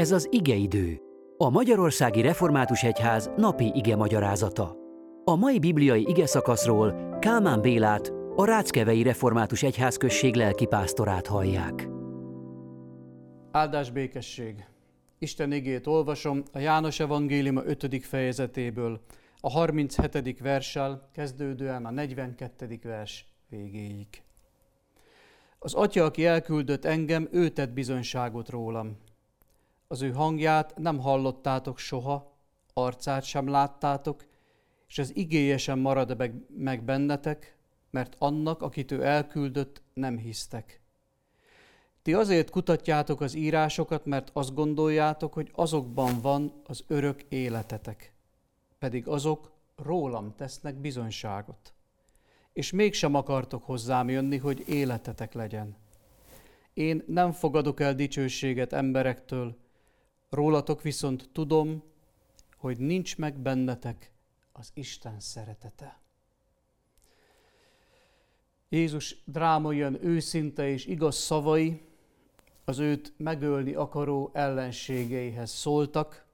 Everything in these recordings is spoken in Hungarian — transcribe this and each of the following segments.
Ez az igeidő, a Magyarországi Református Egyház napi ige magyarázata. A mai bibliai ige szakaszról Kálmán Bélát, a Ráckevei Református Egyházközség lelkipásztorát hallják. Áldás békesség! Isten igét olvasom a János Evangélium 5. fejezetéből, a 37. verssel kezdődően a 42. vers végéig. Az atya, aki elküldött engem, ő tett bizonyságot rólam. Az ő hangját nem hallottátok soha, arcát sem láttátok, és az igéje sem marad meg bennetek, mert annak, akit ő elküldött, nem hisztek. Ti azért kutatjátok az írásokat, mert azt gondoljátok, hogy azokban van az örök életetek, pedig azok rólam tesznek bizonyságot. És mégsem akartok hozzám jönni, hogy életetek legyen. Én nem fogadok el dicsőséget emberektől, rólatok viszont tudom, hogy nincs meg bennetek az Isten szeretete. Jézus drámaian őszinte és igaz szavai az őt megölni akaró ellenségeihez szóltak.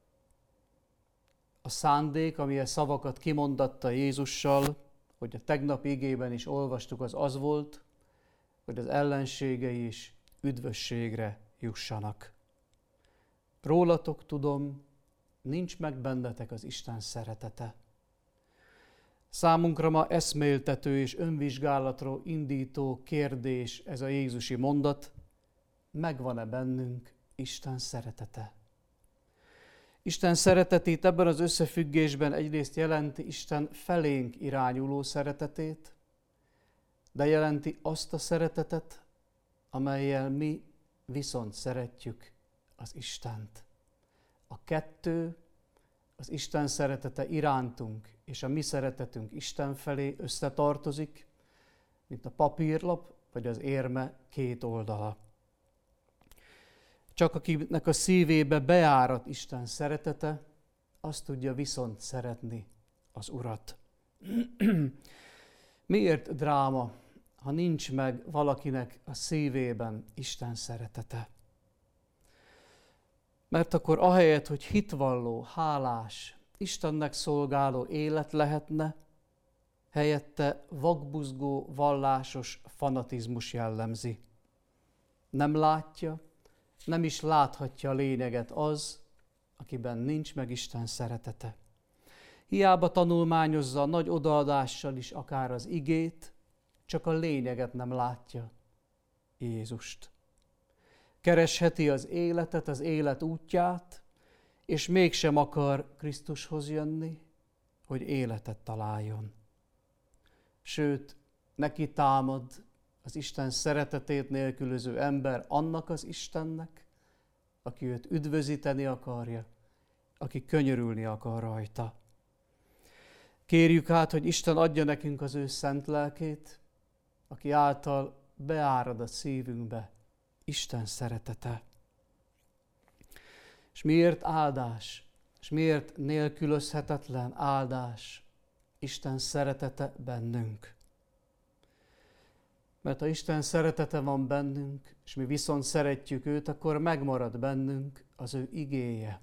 A szándék, ami a szavakat kimondatta Jézussal, hogy a tegnap igében is olvastuk, az az volt, hogy az ellenségei is üdvösségre jussanak. Rólatok tudom, nincs meg bennetek az Isten szeretete. Számunkra ma eszméltető és önvizsgálatról indító kérdés ez a Jézusi mondat, megvan-e bennünk Isten szeretete? Isten szeretetét ebben az összefüggésben egyrészt jelenti Isten felénk irányuló szeretetét, de jelenti azt a szeretetet, amelyel mi viszont szeretjük az Istent. A kettő, az Isten szeretete irántunk és a mi szeretetünk Isten felé összetartozik, mint a papírlap vagy az érme két oldala. Csak akinek a szívébe beárat Isten szeretete, azt tudja viszont szeretni az Urat. Miért dráma, ha nincs meg valakinek a szívében Isten szeretete? Mert akkor ahelyett, hogy hitvalló, hálás, Istennek szolgáló élet lehetne, helyette vakbuzgó, vallásos fanatizmus jellemzi. Nem látja, nem is láthatja a lényeget az, akiben nincs meg Isten szeretete. Hiába tanulmányozza a nagy odaadással is akár az igét, csak a lényeget nem látja, Jézust. Keresheti az életet, az élet útját, és mégsem akar Krisztushoz jönni, hogy életet találjon. Sőt, neki támad az Isten szeretetét nélkülöző ember annak az Istennek, aki őt üdvözíteni akarja, aki könyörülni akar rajta. Kérjük át, hogy Isten adja nekünk az ő szent lelkét, aki által beárad a szívünkbe Isten szeretete. És miért áldás? És miért nélkülözhetetlen áldás Isten szeretete bennünk? Mert ha Isten szeretete van bennünk, és mi viszont szeretjük őt, akkor megmarad bennünk az ő igéje.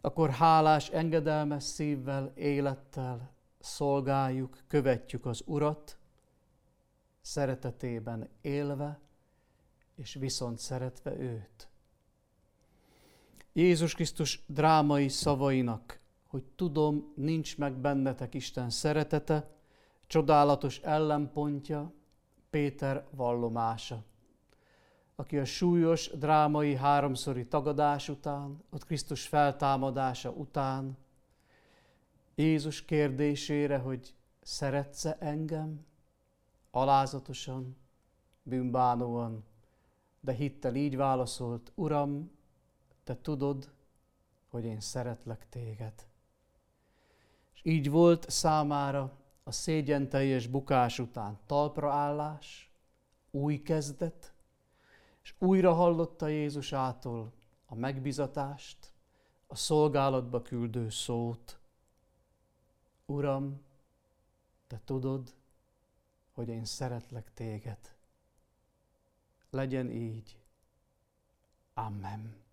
Akkor hálás, engedelmes szívvel, élettel szolgáljuk, követjük az Urat, szeretetében élve, és viszont szeretve őt. Jézus Krisztus drámai szavainak, hogy tudom, nincs meg bennetek Isten szeretete, csodálatos ellenpontja, Péter vallomása, aki a súlyos, drámai háromszori tagadás után, ott Krisztus feltámadása után, Jézus kérdésére, hogy szeretsz-e engem, alázatosan, bűnbánóan, de hittel így válaszolt, Uram, te tudod, hogy én szeretlek téged. És így volt számára a szégyen teljes bukás után talpraállás, új kezdet, és újra hallotta Jézusától a megbizatást, a szolgálatba küldő szót. Uram, te tudod, hogy én szeretlek téged. Legyen így. Amen.